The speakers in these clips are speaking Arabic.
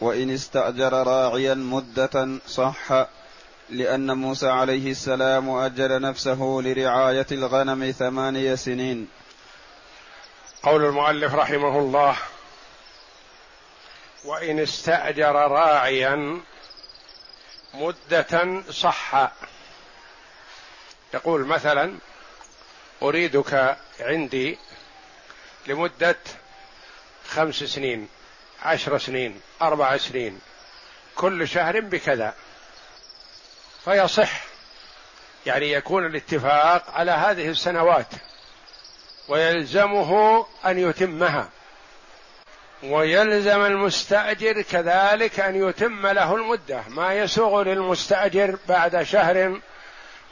وإن استأجر راعيا مدة صح لأن موسى عليه السلام أجر نفسه لرعاية الغنم ثمانية سنين. قول المؤلف رحمه الله وإن استأجر راعيا مدة صح. يقول مثلا أريدك عندي لمدة خمس سنين. عشر سنين أربع سنين كل شهر بكذا. فيصح يعني يكون الاتفاق على هذه السنوات ويلزمه أن يتمها. ويلزم المستأجر كذلك أن يتم له المدة. ما يسوغ للمستأجر بعد شهر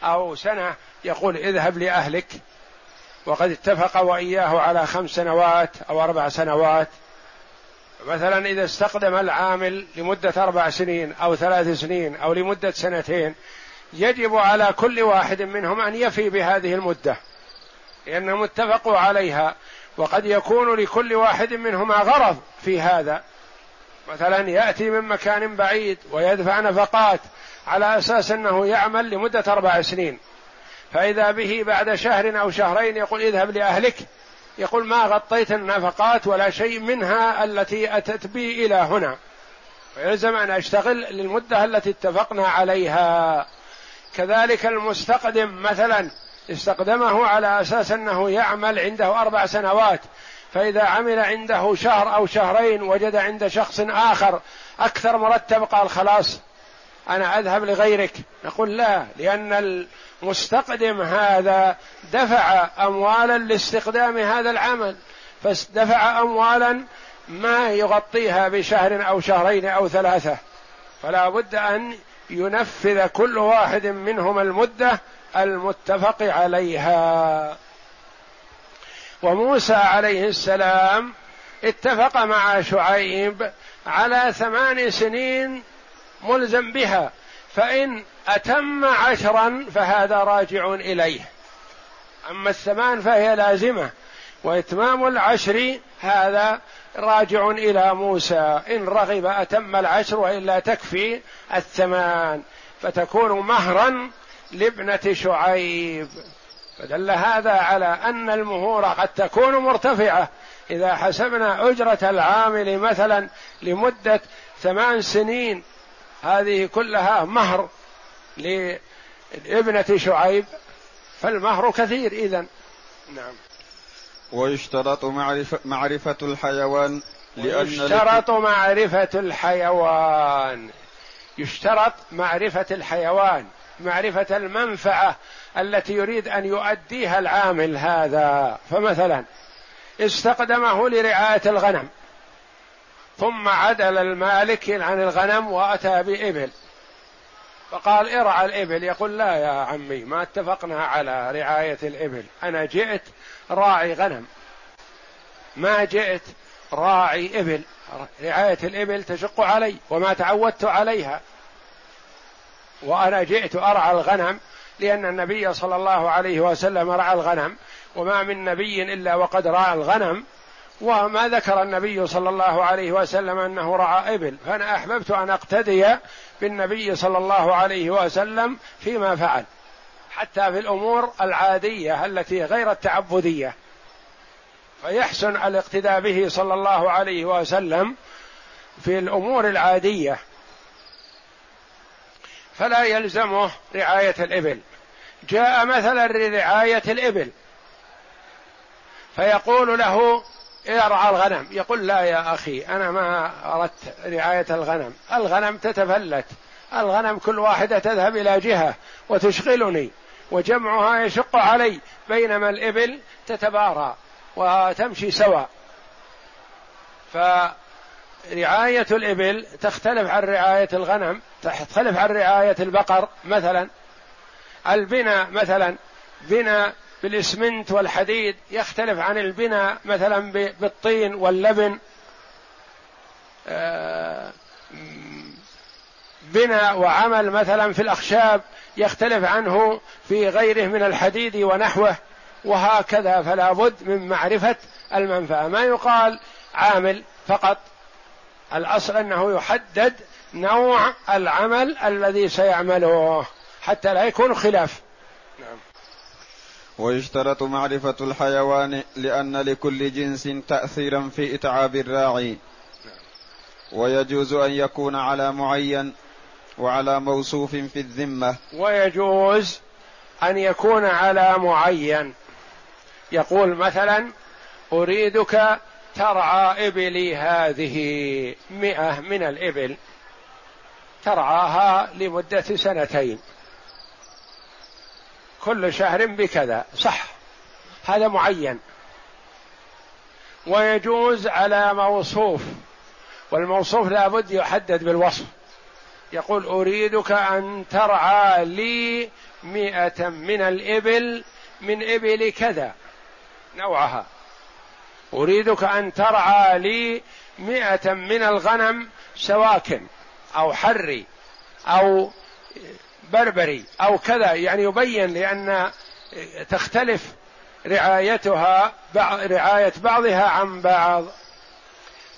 أو سنة يقول اذهب لأهلك وقد اتفق وإياه على خمس سنوات أو أربع سنوات. مثلا إذا استخدم العامل لمدة أربع سنين أو ثلاث سنين أو لمدة سنتين يجب على كل واحد منهم أن يفي بهذه المدة لأنهم اتفقوا عليها وقد يكون لكل واحد منهما غرض في هذا. مثلا يأتي من مكان بعيد ويدفع نفقات على أساس أنه يعمل لمدة أربع سنين فإذا به بعد شهر أو شهرين يقول اذهب لأهلك يقول ما غطيت النفقات ولا شيء منها التي أتت بي إلى هنا. ويلزم أن أشتغل للمدة التي اتفقنا عليها. كذلك المستقدم مثلا استقدمه على أساس أنه يعمل عنده أربع سنوات فإذا عمل عنده شهر أو شهرين وجد عند شخص آخر أكثر مرتب قال خلاص أنا أذهب لغيرك. نقول لا لأن المستقدم هذا دفع أموالا لاستخدام هذا العمل. فدفع أموالا ما يغطيها بشهر أو شهرين أو ثلاثة. فلا بد أن ينفذ كل واحد منهم المدة المتفق عليها. وموسى عليه السلام اتفق مع شعيب على ثمان سنين ملزم بها. فإن أتم عشرا فهذا راجع إليه. أما الثمان فهي لازمة. وإتمام العشر هذا راجع إلى موسى. إن رغب أتم العشر وإلا تكفي الثمان. فتكون مهرا لابنة شعيب. فدل هذا على أن المهور قد تكون مرتفعة. إذا حسبنا أجرة العامل مثلا لمدة ثمان سنين هذه كلها مهر. لابنة شعيب فالمهر كثير إذا نعم. ويشترط معرفة, معرفة الحيوان لأن يشترط معرفة الحيوان. يشترط معرفة الحيوان معرفة المنفعة التي يريد أن يؤديها العامل هذا. فمثلا استقدمه لرعاية الغنم ثم عدل المالك عن الغنم وأتى بإبل. فقال ارعى الإبل. يقول لا يا عمي ما اتفقنا على رعاية الإبل. أنا جئت راعي غنم. ما جئت راعي إبل. رعاية الإبل تشق علي وما تعودت عليها. وأنا جئت أرعى الغنم لأن النبي صلى الله عليه وسلم رعى الغنم. وما من نبي إلا وقد رعى الغنم. وما ذكر النبي صلى الله عليه وسلم أنه رعى إبل. فأنا أحببت أن أقتدي بالنبي صلى الله عليه وسلم فيما فعل. حتى في الأمور العادية التي غير التعبدية. فيحسن الاقتداء به صلى الله عليه وسلم في الأمور العادية. فلا يلزمه رعاية الإبل. جاء مثلا لرعاية الإبل. فيقول له يرعى الغنم يقول لا يا أخي أنا ما أردت رعاية الغنم. الغنم تتفلت. الغنم كل واحدة تذهب إلى جهة وتشغلني وجمعها يشق علي بينما الإبل تتبارى وتمشي سوا. رعاية الإبل تختلف عن رعاية الغنم تختلف عن رعاية البقر مثلا. البناء مثلا بناء بالإسمنت والحديد يختلف عن البناء مثلا بالطين واللبن. آه، بناء وعمل مثلا في الأخشاب يختلف عنه في غيره من الحديد ونحوه وهكذا فلا بد من معرفة المنفعة. ما يقال عامل فقط الأصل أنه يحدد نوع العمل الذي سيعمله حتى لا يكون خلاف. ويشترط معرفة الحيوان لأن لكل جنس تأثيرا في إتعاب الراعي. ويجوز أن يكون على معين وعلى موصوف في الذمة. ويجوز أن يكون على معين. يقول مثلا أريدك ترعى إبلي هذه مئة من الإبل. ترعاها لمدة سنتين. كل شهر بكذا صح. هذا معين. ويجوز على موصوف. والموصوف لابد يحدد بالوصف. يقول أريدك أن ترعى لي مئة من الإبل من إبل كذا. نوعها. أريدك أن ترعى لي مئة من الغنم سواكن أو حري أو بربري أو كذا يعني يبين لأن تختلف رعايتها رعاية بعضها عن بعض.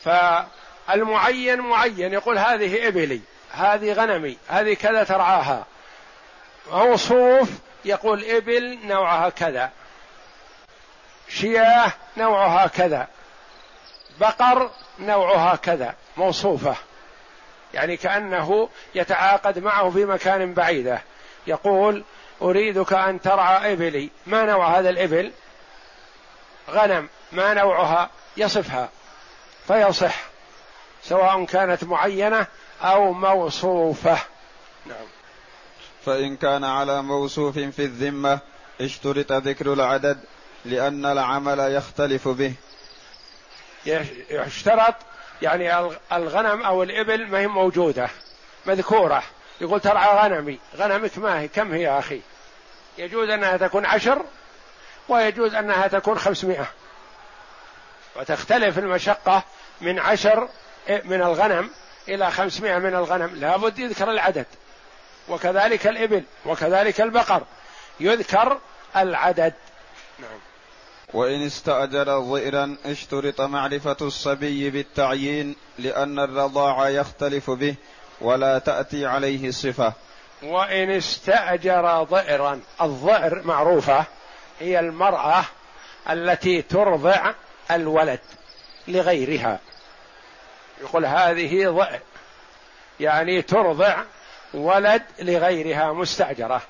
فالمعين معين يقول هذه إبلي هذه غنمي هذه كذا ترعاها. موصوف يقول إبل نوعها كذا شياه نوعها كذا بقر نوعها كذا موصوفة. يعني كأنه يتعاقد معه في مكان بعيدة. يقول أريدك أن ترعى إبلي. ما نوع هذا الإبل؟ غنم. ما نوعها؟ يصفها. فيصح. سواء كانت معينة أو موصوفة. نعم. فإن كان على موصوف في الذمة اشترط ذكر العدد لأن العمل يختلف به. يشترط يعني الغنم أو الإبل ما هي موجودة مذكورة. يقول ترعى غنمي غنمك ما هي كم هي يا أخي؟ يجوز أنها تكون عشر ويجوز أنها تكون خمسمائة. وتختلف المشقة من عشر من الغنم إلى خمسمائة من الغنم. لابد يذكر العدد. وكذلك الإبل وكذلك البقر. يذكر العدد. نعم. وإن استأجر ظئرا اشترط معرفة الصبي بالتعيين لأن الرضاع يختلف به ولا تأتي عليه صفة. وإن استأجر ظئرا الظئر معروفة هي المرأة التي ترضع الولد لغيرها. يقول هذه ظئر يعني ترضع ولد لغيرها مستأجرة.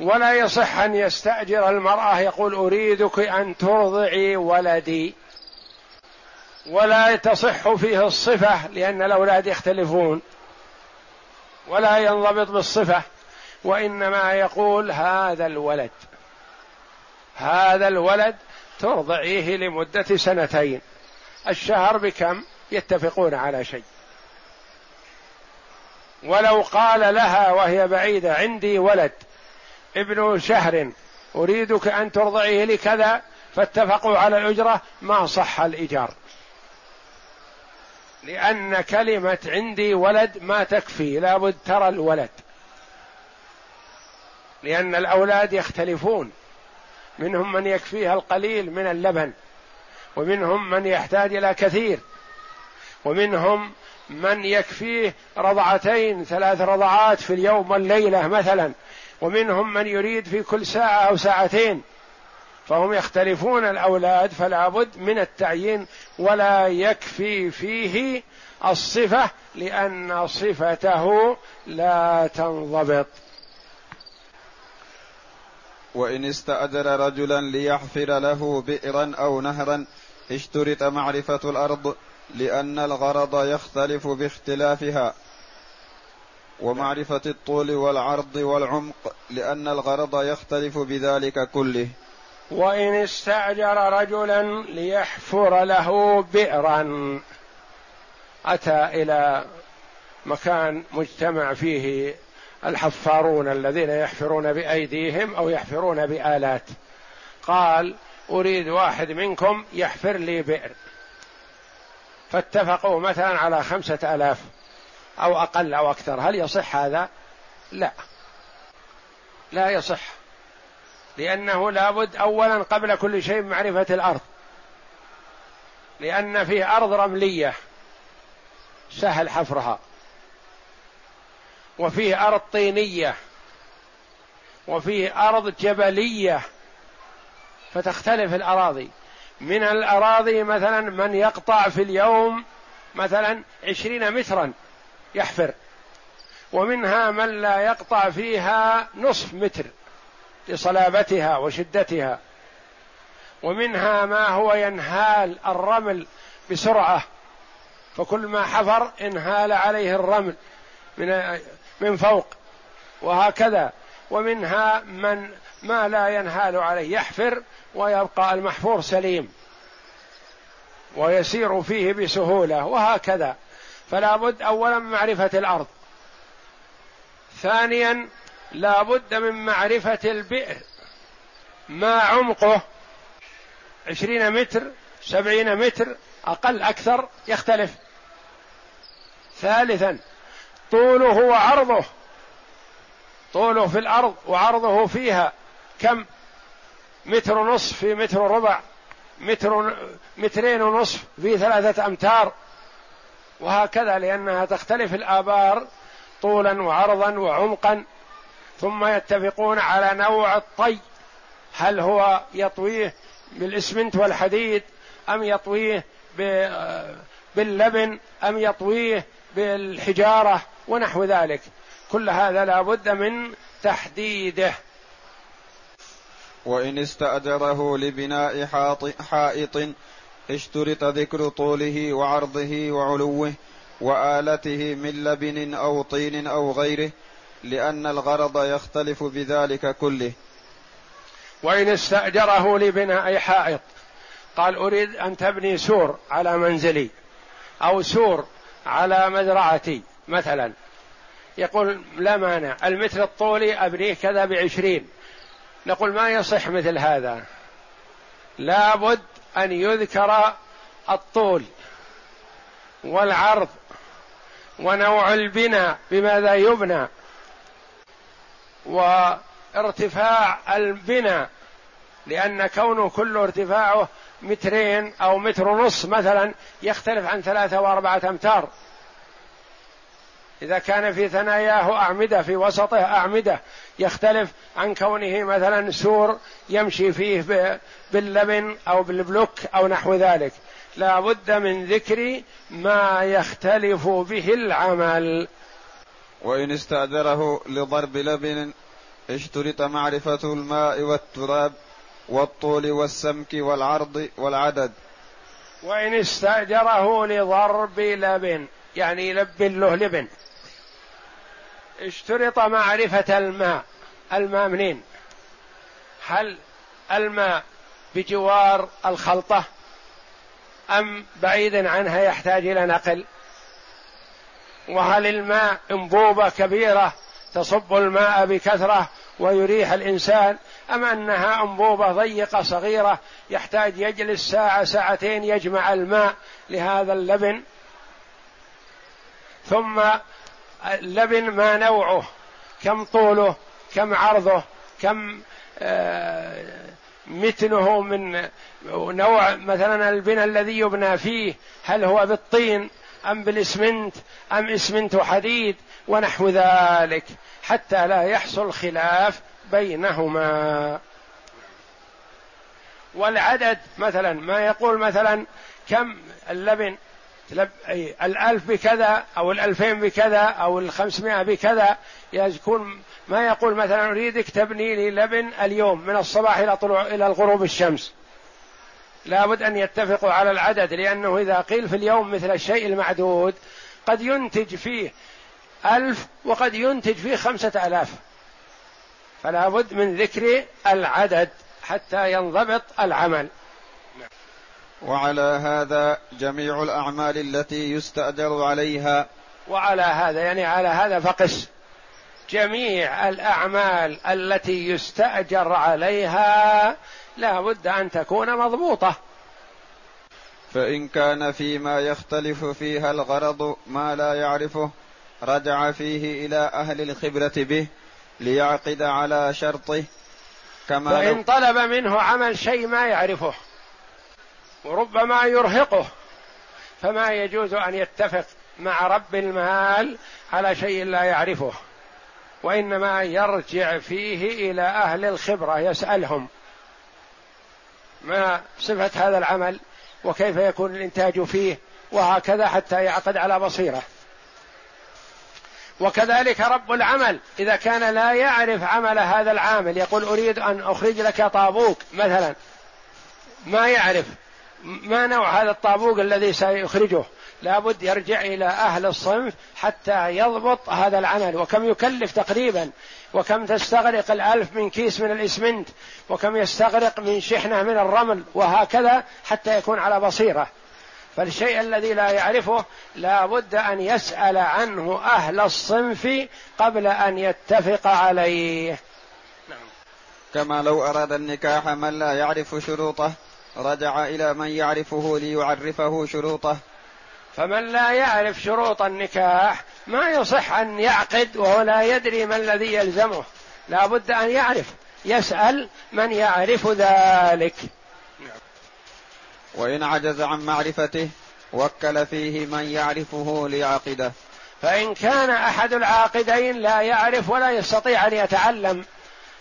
ولا يصح أن يستأجر المرأة يقول أريدك أن ترضعي ولدي. ولا تصح فيه الصفة لأن الأولاد يختلفون. ولا ينضبط بالصفة. وإنما يقول هذا الولد هذا الولد ترضعيه لمدة سنتين. الشهر بكم؟ يتفقون على شيء. ولو قال لها وهي بعيدة عندي ولد. ابن شهر أريدك أن ترضعيه لكذا فاتفقوا على الأجرة ما صح الإيجار. لأن كلمة عندي ولد ما تكفي لابد ترى الولد. لأن الأولاد يختلفون. منهم من يكفيها القليل من اللبن ومنهم من يحتاج إلى كثير ومنهم من يكفيه رضعتين ثلاث رضعات في اليوم والليلة مثلا ومنهم من يريد في كل ساعة أو ساعتين. فهم يختلفون الأولاد فلا بد من التعيين ولا يكفي فيه الصفة لأن صفته لا تنضبط. وإن استأجر رجلا ليحفر له بئرا أو نهرا اشترط معرفة الأرض لأن الغرض يختلف باختلافها. ومعرفة الطول والعرض والعمق لأن الغرض يختلف بذلك كله. وإن استأجر رجلا ليحفر له بئرا. أتى إلى مكان مجتمع فيه الحفارون الذين يحفرون بأيديهم أو يحفرون بآلات. قال أريد واحد منكم يحفر لي بئر. فاتفقوا مثلا على خمسة آلاف أو أقل أو أكثر. هل يصح هذا؟ لا. لا يصح. لأنه لابد أولا قبل كل شيء معرفة الأرض. لأن فيه أرض رملية سهل حفرها. وفيه أرض طينية. وفيه أرض جبلية. فتختلف الأراضي. من الأراضي مثلا من يقطع في اليوم مثلا عشرين مترا يحفر ومنها من لا يقطع فيها نصف متر لصلابتها وشدتها ومنها ما هو ينهال الرمل بسرعة فكل ما حفر انهال عليه الرمل من من فوق وهكذا. ومنها من ما لا ينهال عليه يحفر ويبقى المحفور سليم ويسير فيه بسهولة وهكذا. فلا بد اولا معرفة الأرض. ثانيا لا بد من معرفة البئر. ما عمقه؟ عشرين متر سبعين متر أقل أكثر يختلف. ثالثا طوله وعرضه. طوله في الأرض وعرضه فيها. كم؟ متر ونصف في متر وربع متر مترين ونصف في ثلاثة أمتار. وهكذا لأنها تختلف الآبار طولا وعرضا وعمقا. ثم يتفقون على نوع الطي هل هو يطويه بالإسمنت والحديد أم يطويه باللبن أم يطويه بالحجارة ونحو ذلك. كل هذا لا بد من تحديده. وإن استأجره لبناء حائط اشترط ذكر طوله وعرضه وعلوه وآلته من لبن أو طين أو غيره لأن الغرض يختلف بذلك كله. وإن استأجره لبناء حائط قال أريد أن تبني سور على منزلي أو سور على مزرعتي مثلا. يقول لا مانع المتر الطولي أبنيه كذا بعشرين. نقول ما يصح مثل هذا. لابد أن يذكر الطول والعرض ونوع البناء بماذا يبنى؟ وارتفاع البناء لأن كونه كله ارتفاعه مترين أو متر ونص مثلا يختلف عن ثلاثة وأربعة أمتار. إذا كان في ثناياه أعمدة في وسطه أعمدة. يختلف عن كونه مثلا سور يمشي فيه باللبن أو بالبلوك أو نحو ذلك. لا بد من ذكر ما يختلف به العمل. وإن استأجره لضرب لبن اشترط معرفة الماء والتراب والطول والسمك والعرض والعدد. وإن استأجره لضرب لبن يعني يلبن له لبن. اشترط معرفة الماء الماء منين؟ هل الماء بجوار الخلطة أم بعيد عنها يحتاج إلى نقل؟ وهل الماء انبوبة كبيرة تصب الماء بكثرة ويريح الإنسان؟ أم أنها أنبوبة ضيقة صغيرة يحتاج يجلس ساعة ساعتين يجمع الماء لهذا اللبن؟ ثم اللبن ما نوعه؟ كم طوله؟ كم عرضه؟ كم آه، متنه من نوع مثلا البناء الذي يبنى فيه؟ هل هو بالطين أم بالإسمنت أم إسمنت حديد ونحو ذلك حتى لا يحصل خلاف بينهما. والعدد مثلا ما يقول مثلا كم اللبن الألف بكذا أو الألفين بكذا أو الخمسمائة بكذا يكون ما يقول مثلا أريدك تبني لي لبن اليوم من الصباح إلى طلوع إلى الغروب الشمس. لابد أن يتفقوا على العدد لأنه إذا قيل في اليوم مثل الشيء المعدود قد ينتج فيه ألف وقد ينتج فيه خمسة آلاف. فلا بد من ذكر العدد حتى ينضبط العمل. وعلى هذا جميع الأعمال التي يستأجر عليها. وعلى هذا يعني على هذا فقس. جميع الأعمال التي يستأجر عليها لا بد أن تكون مضبوطة. فإن كان فيما يختلف فيها الغرض ما لا يعرفه رجع فيه إلى أهل الخبرة به ليعقد على شرطه كما فإن طلب منه عمل شيء ما يعرفه. وربما يرهقه. فما يجوز أن يتفق مع رب المال على شيء لا يعرفه وإنما يرجع فيه إلى أهل الخبرة يسألهم ما صفة هذا العمل وكيف يكون الإنتاج فيه وهكذا حتى يعقد على بصيرة. وكذلك رب العمل إذا كان لا يعرف عمل هذا العامل يقول أريد أن أخرج لك طابوق مثلا ما يعرف. ما نوع هذا الطابوق الذي سيخرجه؟ لابد يرجع إلى أهل الصنف حتى يضبط هذا العمل. وكم يكلف تقريبا؟ وكم تستغرق الألف من كيس من الإسمنت؟ وكم يستغرق من شحنة من الرمل؟ وهكذا حتى يكون على بصيرة. فالشيء الذي لا يعرفه لا بد أن يسأل عنه أهل الصنف قبل أن يتفق عليه. نعم. كما لو أراد النكاح من لا يعرف شروطه رجع إلى من يعرفه ليعرفه شروطه. فمن لا يعرف شروط النكاح ما يصح أن يعقد وهو لا يدري ما الذي يلزمه. لا بد أن يعرف. يسأل من يعرف ذلك. وإن عجز عن معرفته وكل فيه من يعرفه ليعقده. فإن كان أحد العاقدين لا يعرف ولا يستطيع أن يتعلم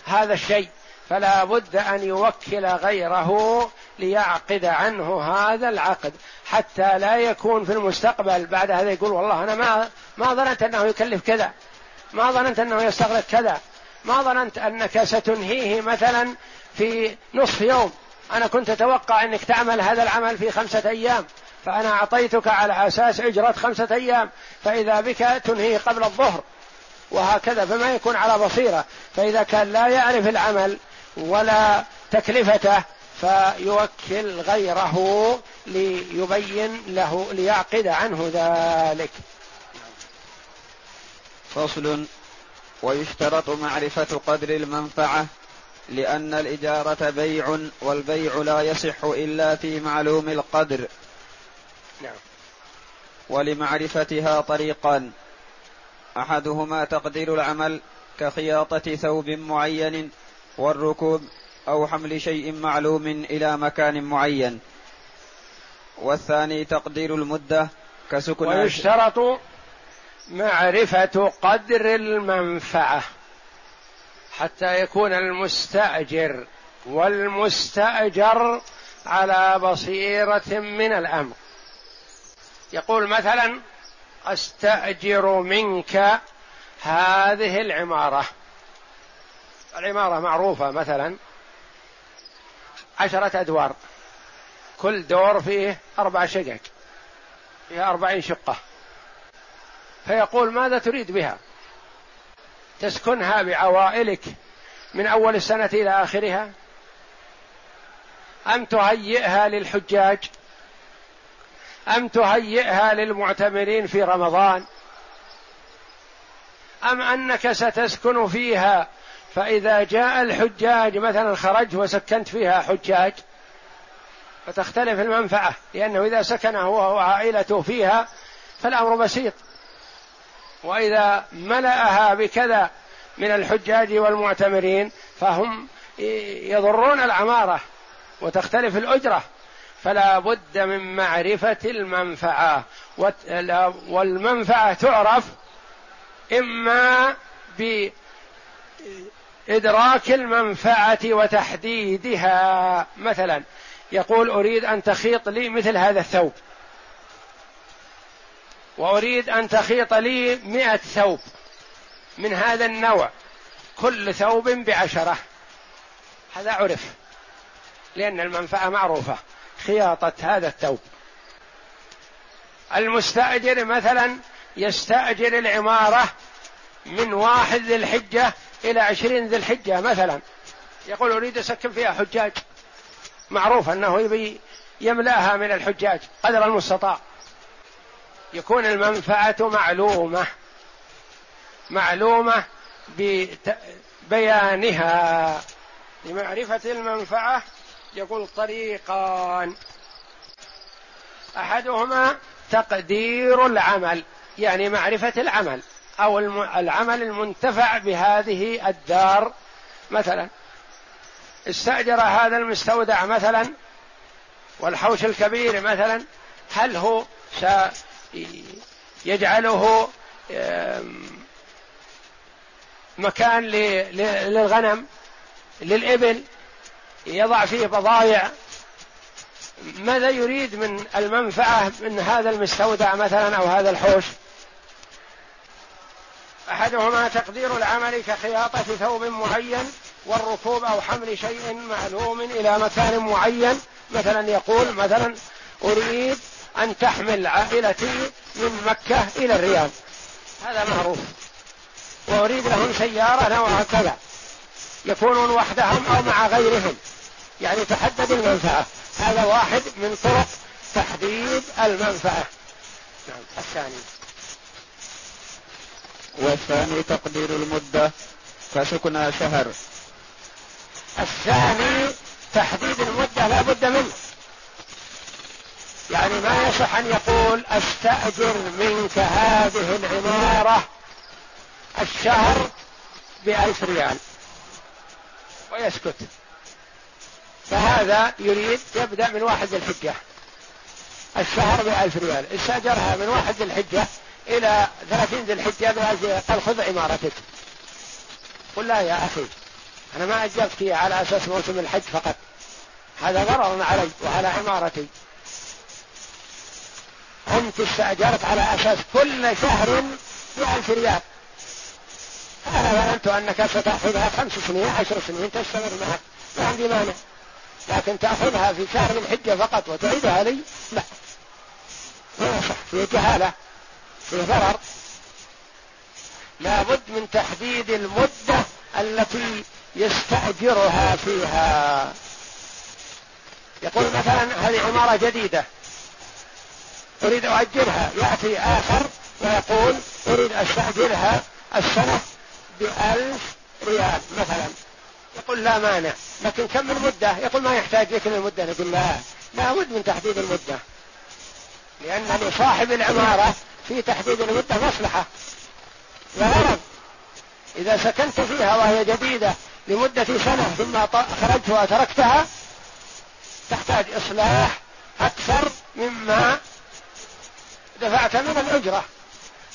هذا الشيء. فلا بد أن يوكل غيره ليعقد عنه هذا العقد حتى لا يكون في المستقبل بعد هذا يقول والله أنا ما ما ظننت أنه يكلف كذا. ما ظننت أنه يستغرق كذا. ما ظننت أنك ستنهيه مثلا في نصف يوم. أنا كنت أتوقع أنك تعمل هذا العمل في خمسة أيام. فأنا أعطيتك على أساس أجرة خمسة أيام. فإذا بك تنهي قبل الظهر. وهكذا فما يكون على بصيرة. فإذا كان لا يعرف العمل ولا تكلفته فيوكل غيره ليبين له ليعقد عنه ذلك. فصل. ويشترط معرفة قدر المنفعة لأن الإجارة بيع والبيع لا يصح إلا في معلوم القدر. نعم. ولمعرفتها طريقان أحدهما تقدير العمل كخياطة ثوب معين والركوب أو حمل شيء معلوم إلى مكان معين. والثاني تقدير المدة كسكن ويشترط معرفة قدر المنفعة حتى يكون المستأجر والمستأجر على بصيرة من الأمر. يقول مثلا أستأجر منك هذه العمارة. العمارة معروفة مثلا عشرة أدوار. كل دور فيه أربع شقق فيها أربعين شقة. فيقول ماذا تريد بها؟ تسكنها بعوائلك من أول السنة إلى آخرها؟ أم تهيئها للحجاج؟ أم تهيئها للمعتمرين في رمضان؟ أم أنك ستسكن فيها فإذا جاء الحجاج مثلا خرجت وسكنت فيها حجاج فتختلف المنفعة لأنه إذا سكن هو وعائلته فيها فالأمر بسيط. وإذا ملأها بكذا من الحجاج والمعتمرين فهم يضرون العمارة وتختلف الأجرة. فلا بد من معرفة المنفعة. والمنفعة تعرف إما بإدراك المنفعة وتحديدها. مثلا يقول أريد أن تخيط لي مثل هذا الثوب. وأريد أن تخيط لي مئة ثوب من هذا النوع كل ثوب بعشرة. هذا عرف لأن المنفعة معروفة. خياطة هذا الثوب. المستأجر مثلا يستأجر العمارة من واحد ذي الحجة إلى عشرين ذي الحجة مثلا. يقول أريد أسكن فيها حجاج. معروف أنه يبي يملاها من الحجاج قدر المستطاع. يكون المنفعة معلومة. معلومة ببيانها لمعرفة المنفعة يقول طريقان. أحدهما تقدير العمل يعني معرفة العمل. أو العمل المنتفع بهذه الدار. مثلا استأجر هذا المستودع مثلا والحوش الكبير مثلا هل هو سيجعله مكان للغنم للإبل يضع فيه بضائع ماذا يريد من المنفعة من هذا المستودع مثلا أو هذا الحوش؟ أحدهما تقدير العمل كخياطة ثوب معين والركوب أو حمل شيء معلوم إلى مكان معين. مثلا يقول مثلا أريد أن تحمل عائلتي من مكة إلى الرياض. هذا معروف. وأريد لهم سيارة نوعها كذا يكونون وحدهم أو مع غيرهم. يعني تحدد المنفعة. هذا واحد من طرق تحديد المنفعة. نعم الثاني. والثاني تقدير المدة. فسكنى شهر. الثاني تحديد المدة لا بد منه. يعني ما يصح أن يقول أستأجر منك هذه العمارة الشهر بألف ريال. ويسكت. فهذا يريد يبدأ من واحد الحجة. الشهر بألف ريال. استأجرها من واحد الحجة إلى ثلاثين ذي الحجة قال خذ عمارتك. قل لا يا أخي أنا ما أجرتك على أساس موسم الحج فقط. هذا ضرر علي وعلى عمارتي. أنت استأجرت على أساس كل شهر بألف ريال. أنا ظننت أنك ستأخذها خمس سنين عشر سنين تستمر معك ما عندي مانع. لكن تأخذها في شهر الحجة فقط وتعيدها لي؟ لا. ما في جهالة. ضرر لابد من تحديد المدة التي يستأجرها فيها. يقول مثلا هذه عمارة جديدة. أريد أؤجرها. يأتي آخر ويقول أريد أستأجرها السنة بألف ريال مثلا. يقول لا مانع. لكن كم المدة؟ يقول ما يحتاج لك المدة نقول لا. لا بد من تحديد المدة. لأن لصاحب العمارة في تحديد المدة مصلحة. وغرض إذا سكنت فيها وهي جديدة لمدة سنة ثم خرجت وتركتها تحتاج إصلاح أكثر مما دفعت من الأجرة.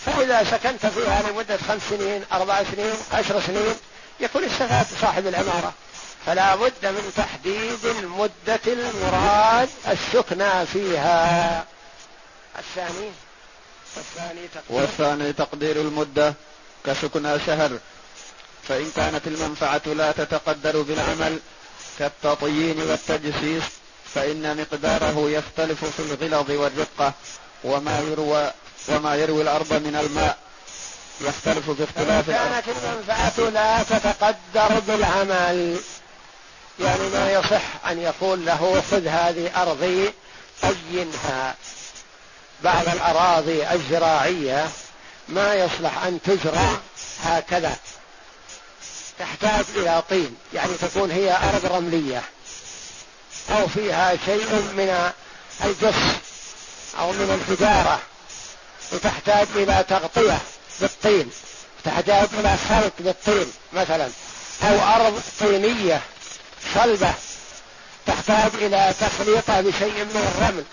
فإذا سكنت فيها لمدة خمس سنين أربع سنين عشر سنين يكون استفاد صاحب العمارة. فلا بد من تحديد المدة المراد السكنى فيها. الثاني. والثاني تقدير, والثاني تقدير المدة كسكنى شهر فإن كانت المنفعة لا تتقدر بالعمل كالتطيين والتجسيس فإن مقداره يختلف في الغلظ والرقة وما يروى وما يروي الأرض من الماء. يختلف باختلاف كانت المنفعة لا تتقدر بالعمل. يعني ما يصح أن يقول له خذ هذه أرضي طينها بعض الأراضي الزراعية ما يصلح أن تزرع هكذا. تحتاج إلى طين يعني تكون هي أرض رملية. أو فيها شيء من الجس أو من الحجارة. وتحتاج إلى تغطية بالطين. تحتاج إلى خلط بالطين مثلا. أو أرض طينية صلبة. تحتاج إلى تخليطها بشيء من الرمل.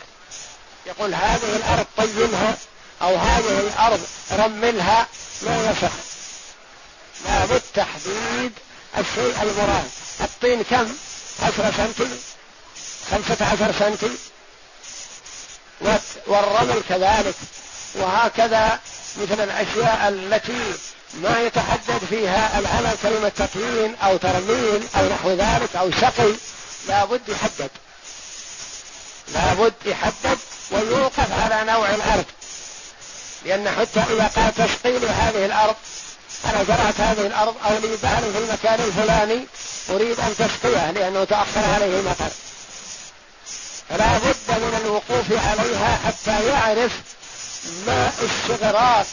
يقول هذه الأرض طينها أو هذه الأرض رملها ما يصح لابد تحديد الشيء المراد. الطين كم؟ عشرة سنتي خمسة عشر سنتي والرمل كذلك. وهكذا مثل الأشياء التي ما يتحدد فيها العمل كلمة تطوين أو ترميل أو نحو ذلك أو سقي لابد يحدد. لابد يحدد ويوقف على نوع الأرض لأن حتى إذا قال تسقيل هذه الأرض أنا زرعت هذه الأرض أو لي بحر في المكان الفلاني أريد أن تسقيه لأنه تأخر عليه المطر. فلا بد من الوقوف عليها حتى يعرف ما استغراق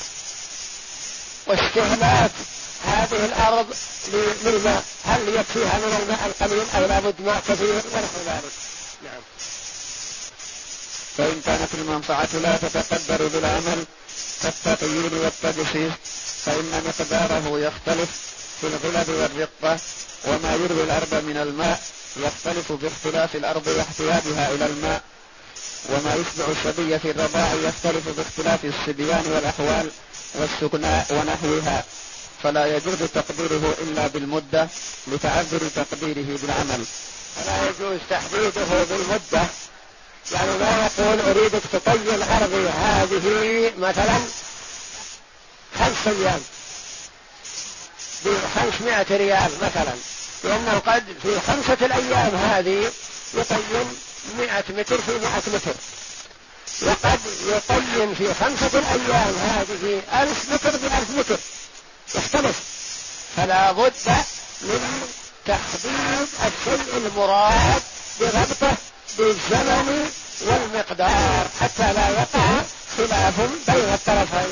واستهلاك هذه الأرض للماء. هل يكفيها من الماء القليل أو لابد ماء كثير ونحو ذلك نعم. فإن كانت المنفعة لا تتقدر بالعمل كالتقييد والتجسيس فإن مقداره يختلف في الغلب والرقة وما يروي الأرض من الماء يختلف باختلاف الأرض واحتياجها إلى الماء وما يشبع الصبي في الرضاع يختلف باختلاف الصبيان والأحوال والسكناء ونحوها. فلا يجوز تقديره إلا بالمدة لتعذر تقديره بالعمل. فلا يجوز تحديده بالمدة يعني ما يقول أريدك تطيل أرضي هذه مثلا خمس أيام. بخمسمائة ريال مثلا. لأنه قد في خمسة الأيام هذه يطين مئة متر في مئة متر. وقد يطين في خمسة الأيام هذه ألف متر بألف متر. يختلف. فلا بد من تحديد الشيء المراد بربطه بالزمن والمقدار حتى لا يقع خلاف بين الطرفين.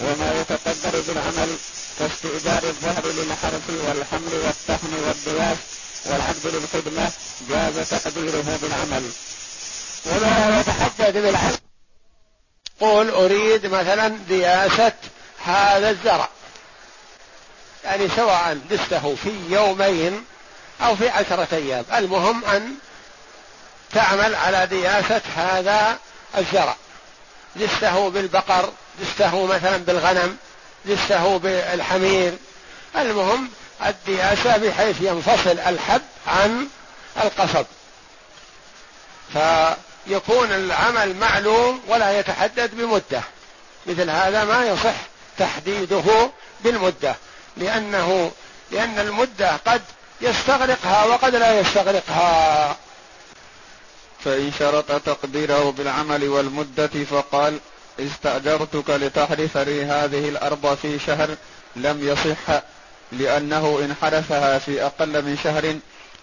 وما يتقدر بالعمل كاستئجار الظهر للحرث والحمل والتحم والدواس والعبد للخدمة جاز تقديره بالعمل. وما يتحدد بالعمل قول أريد مثلا دياسة هذا الزرع. يعني سواء دسته في يومين أو في عشرة أيام. المهم أن تعمل على دياسة هذا الزرع دسته بالبقر دسته مثلا بالغنم دسته بالحمير. المهم الدياسة بحيث ينفصل الحب عن القصب. فيكون العمل معلوم ولا يتحدد بمدة. مثل هذا ما يصح تحديده بالمدة. لأنه لأن المدة قد يستغرقها وقد لا يستغرقها. فإن شرط تقديره بالعمل والمدة فقال استأجرتك لتحرث لي هذه الأرض في شهر لم يصح لأنه إن حرثها في أقل من شهر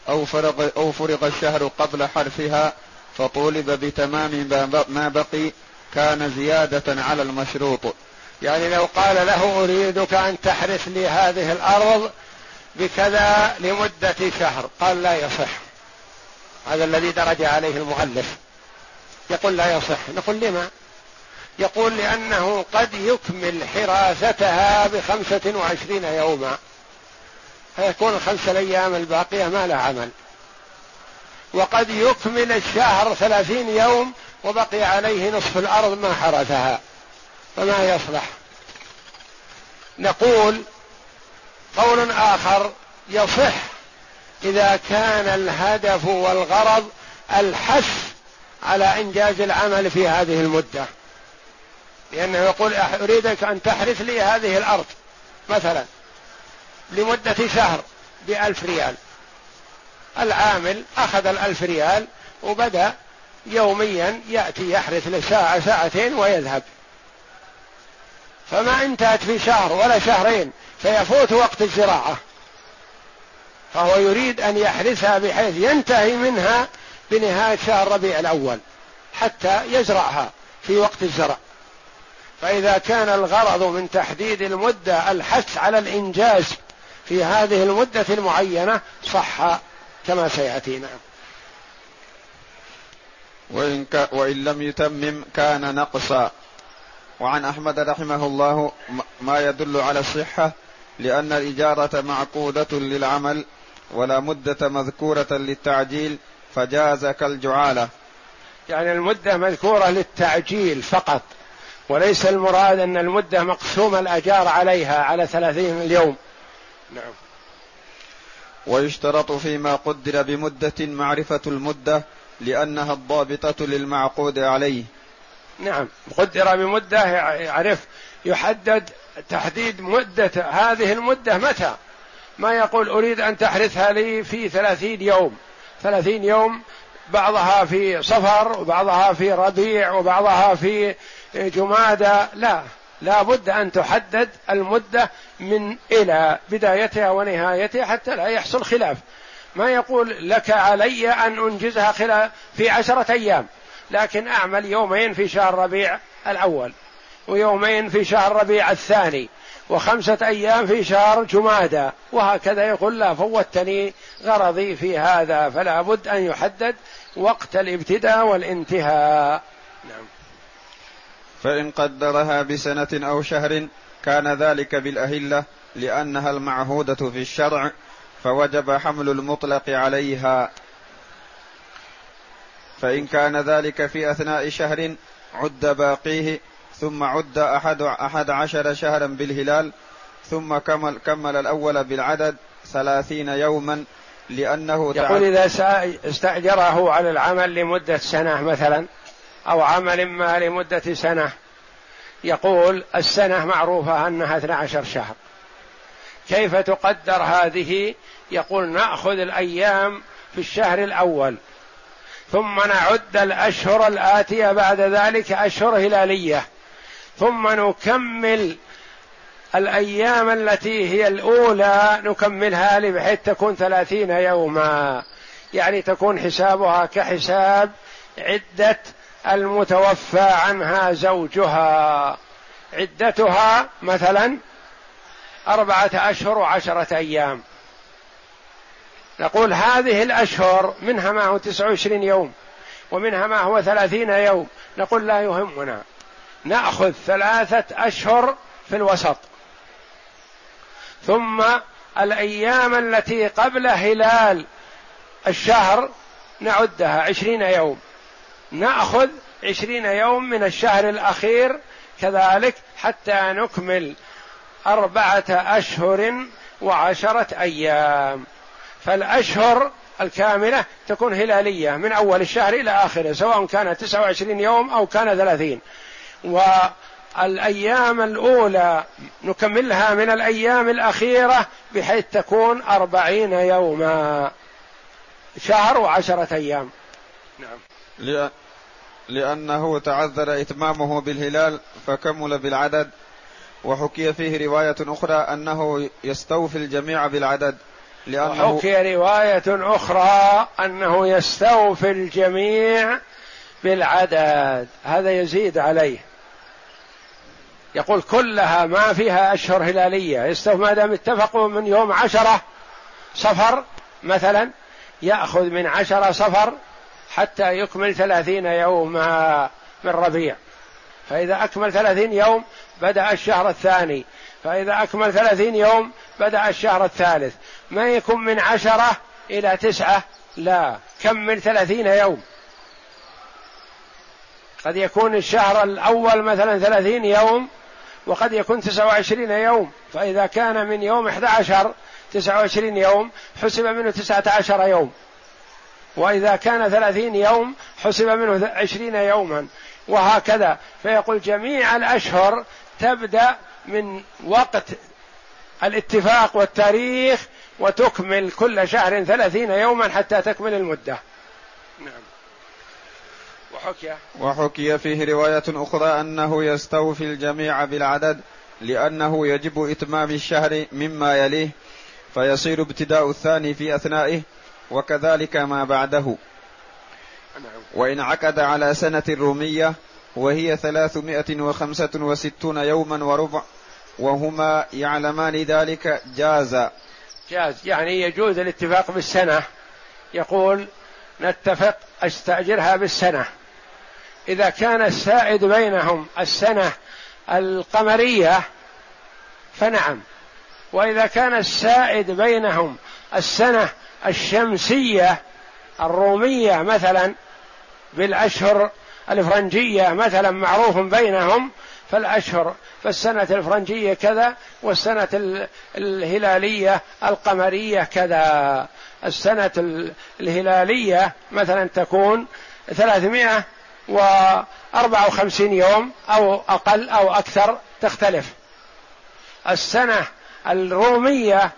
أو فرغ, أو فرغ الشهر قبل حرثها فطولب بتمام ما بقي كان زيادة على المشروط. يعني لو قال له أريدك أن تحرث لي هذه الأرض بكذا لمدة شهر. قال لا يصح. هذا الذي درج عليه المؤلف. يقول لا يصح. نقول لما؟ يقول لأنه قد يكمل حراستها بخمسة وعشرين يوما. فيكون الخمسة الأيام الباقية ما لا عمل. وقد يكمل الشهر ثلاثين يوم وبقي عليه نصف الأرض ما حرثها فما يصلح. نقول قول آخر يصح إذا كان الهدف والغرض الحث على إنجاز العمل في هذه المدة. لأنه يقول أريدك أن تحرث لي هذه الأرض مثلا لمدة شهر بألف ريال. العامل أخذ الألف ريال وبدأ يوميا يأتي يحرث لساعة ساعتين ويذهب. فما انتهت في شهر ولا شهرين فيفوت وقت الزراعة. فهو يريد أن يحرثها بحيث ينتهي منها بنهاية شهر ربيع الأول حتى يزرعها في وقت الزرع. فإذا كان الغرض من تحديد المدة الحث على الإنجاز في هذه المدة المعينة صح كما سيأتي نعم. وإن, ك... وإن لم يتمم كان نقصا. وعن أحمد رحمه الله ما يدل على الصحة لأن الإجارة معقودة للعمل ولا مدة مذكورة للتعجيل فجاز كالجعالة. يعني المدة مذكورة للتعجيل فقط وليس المراد أن المدة مقسوم الأجار عليها على ثلاثين اليوم. نعم. ويشترط فيما قدر بمدة معرفة المدة لأنها الضابطة للمعقود عليه. نعم. قدر بمدة يعرف يحدد تحديد مدة هذه المدة متى؟ ما يقول أريد أن تحرثها لي في ثلاثين يوم. ثلاثين يوم بعضها في صفر وبعضها في ربيع وبعضها في جمادى. لا لا بد أن تحدد المدة من إلى بدايتها ونهايتها حتى لا يحصل خلاف. ما يقول لك علي أن أنجزها خلال في عشرة أيام لكن أعمل يومين في شهر ربيع الأول. ويومين في شهر ربيع الثاني وخمسة أيام في شهر جمادى وهكذا يقول لا فوتني غرضي في هذا فلا بد أن يحدد وقت الابتداء والانتهاء. نعم. فإن قدرها بسنة أو شهر كان ذلك بالأهلة لأنها المعهودة في الشرع فوجب حمل المطلق عليها. فإن كان ذلك في أثناء شهر عد باقيه ثم عد أحد, أحد عشر شهرا بالهلال ثم كمل, كمل الأول بالعدد ثلاثين يوما لأنه يقول إذا استأجره على العمل لمدة سنة مثلا أو عمل ما لمدة سنة يقول السنة معروفة أنها 12 شهر. كيف تقدر هذه؟ يقول نأخذ الأيام في الشهر الأول ثم نعد الأشهر الآتية بعد ذلك أشهر هلالية. ثم نكمل الأيام التي هي الأولى نكملها بحيث تكون ثلاثين يوما. يعني تكون حسابها كحساب عدة المتوفى عنها زوجها. عدتها مثلا أربعة أشهر وعشرة أيام. نقول هذه الأشهر منها ما هو تسعة وعشرين يوم ومنها ما هو ثلاثين يوم. نقول لا يهمنا. نأخذ ثلاثة أشهر في الوسط. ثم الأيام التي قبل هلال الشهر نعدها عشرين يوم. نأخذ عشرين يوم من الشهر الأخير كذلك حتى نكمل أربعة أشهر وعشرة أيام. فالأشهر الكاملة تكون هلالية من أول الشهر إلى آخره سواء كان 29 يوم أو كان 30 والأيام الأولى نكملها من الأيام الأخيرة بحيث تكون أربعين يوما. شهر وعشرة أيام. نعم. لأنه تعذر إتمامه بالهلال فكمل بالعدد. وحكي فيه رواية أخرى أنه يستوفي الجميع بالعدد. لأنه وحكي رواية أخرى أنه يستوفي الجميع بالعدد. هذا يزيد عليه. يقول كلها ما فيها أشهر هلالية. ما دام اتفقوا من يوم عشرة صفر مثلا يأخذ من عشرة صفر حتى يكمل ثلاثين يوما من ربيع. فإذا أكمل ثلاثين يوم بدأ الشهر الثاني. فإذا أكمل ثلاثين يوم بدأ الشهر الثالث. ما يكون من عشرة إلى تسعة؟ لا. كمل ثلاثين يوم. قد يكون الشهر الأول مثلا ثلاثين يوم وقد يكون تسعة وعشرين يوم فإذا كان من يوم أحد عشر تسعة وعشرين يوم حسب منه تسعة عشر يوم. وإذا كان ثلاثين يوم حسب منه عشرين يوما. وهكذا. فيقول جميع الأشهر تبدأ من وقت الاتفاق والتاريخ وتكمل كل شهر ثلاثين يوما حتى تكمل المدة. نعم. وحكي. وحكي فيه رواية أخرى أنه يستوفي الجميع بالعدد لأنه يجب إتمام الشهر مما يليه فيصير ابتداء الثاني في أثنائه وكذلك ما بعده. نعم. وإن عقد على سنة رومية وهي ثلاثمائة وخمسة وستون يوما وربع وهما يعلمان ذلك جاز جاز. يعني يجوز الاتفاق بالسنة. يقول نتفق أستأجرها بالسنة. إذا كان السائد بينهم السنة القمرية فنعم. وإذا كان السائد بينهم السنة الشمسية الرومية مثلا بالأشهر الفرنجية مثلا معروف بينهم فالأشهر فالسنة الفرنجية كذا والسنة الهلالية القمرية كذا. السنة الهلالية مثلا تكون ثلاثمائة وأربعة وخمسين يوم أو أقل أو أكثر تختلف. السنة الرومية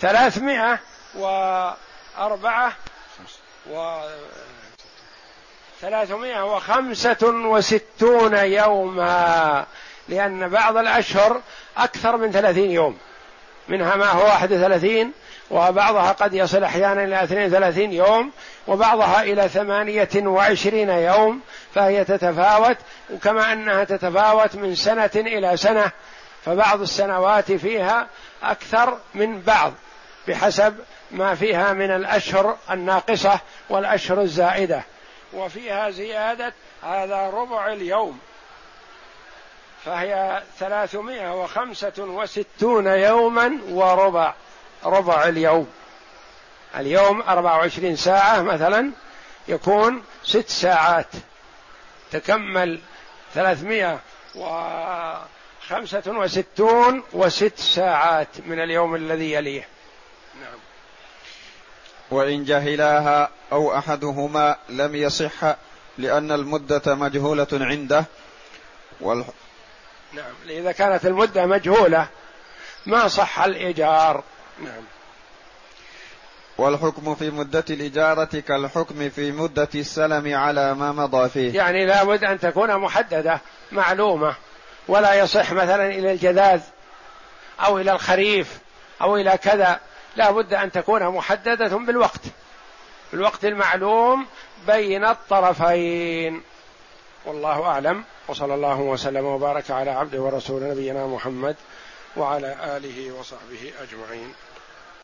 ثلاثمائة وأربعة و ثلاثمائة وخمسة وستون يوما لأن بعض الأشهر أكثر من ثلاثين يوم منها ما هو واحد وثلاثين وبعضها قد يصل أحيانا إلى 32 يوم وبعضها إلى 28 يوم فهي تتفاوت وكما أنها تتفاوت من سنة إلى سنة فبعض السنوات فيها أكثر من بعض بحسب ما فيها من الأشهر الناقصة والأشهر الزائدة. وفيها زيادة هذا ربع اليوم فهي ثلاثمائة وخمسة وستون يوما وربع. ربع اليوم. اليوم أربعة وعشرين ساعة مثلا يكون ست ساعات. تكمل ثلاثمائة وخمسة وستون وست ساعات من اليوم الذي يليه. نعم. وإن جهلاها أو أحدهما لم يصح لأن المدة مجهولة عنده. وال... نعم. إذا كانت المدة مجهولة ما صح الإيجار. نعم. والحكم في مدة الإجارة كالحكم في مدة السلم على ما مضى فيه. يعني لابد أن تكون محددة معلومة ولا يصح مثلا إلى الجذاذ أو إلى الخريف أو إلى كذا. لا بد أن تكون محددة بالوقت بالوقت المعلوم بين الطرفين. والله أعلم. وصلى الله وسلم وبارك على عبده ورسول نبينا محمد وعلى آله وصحبه أجمعين.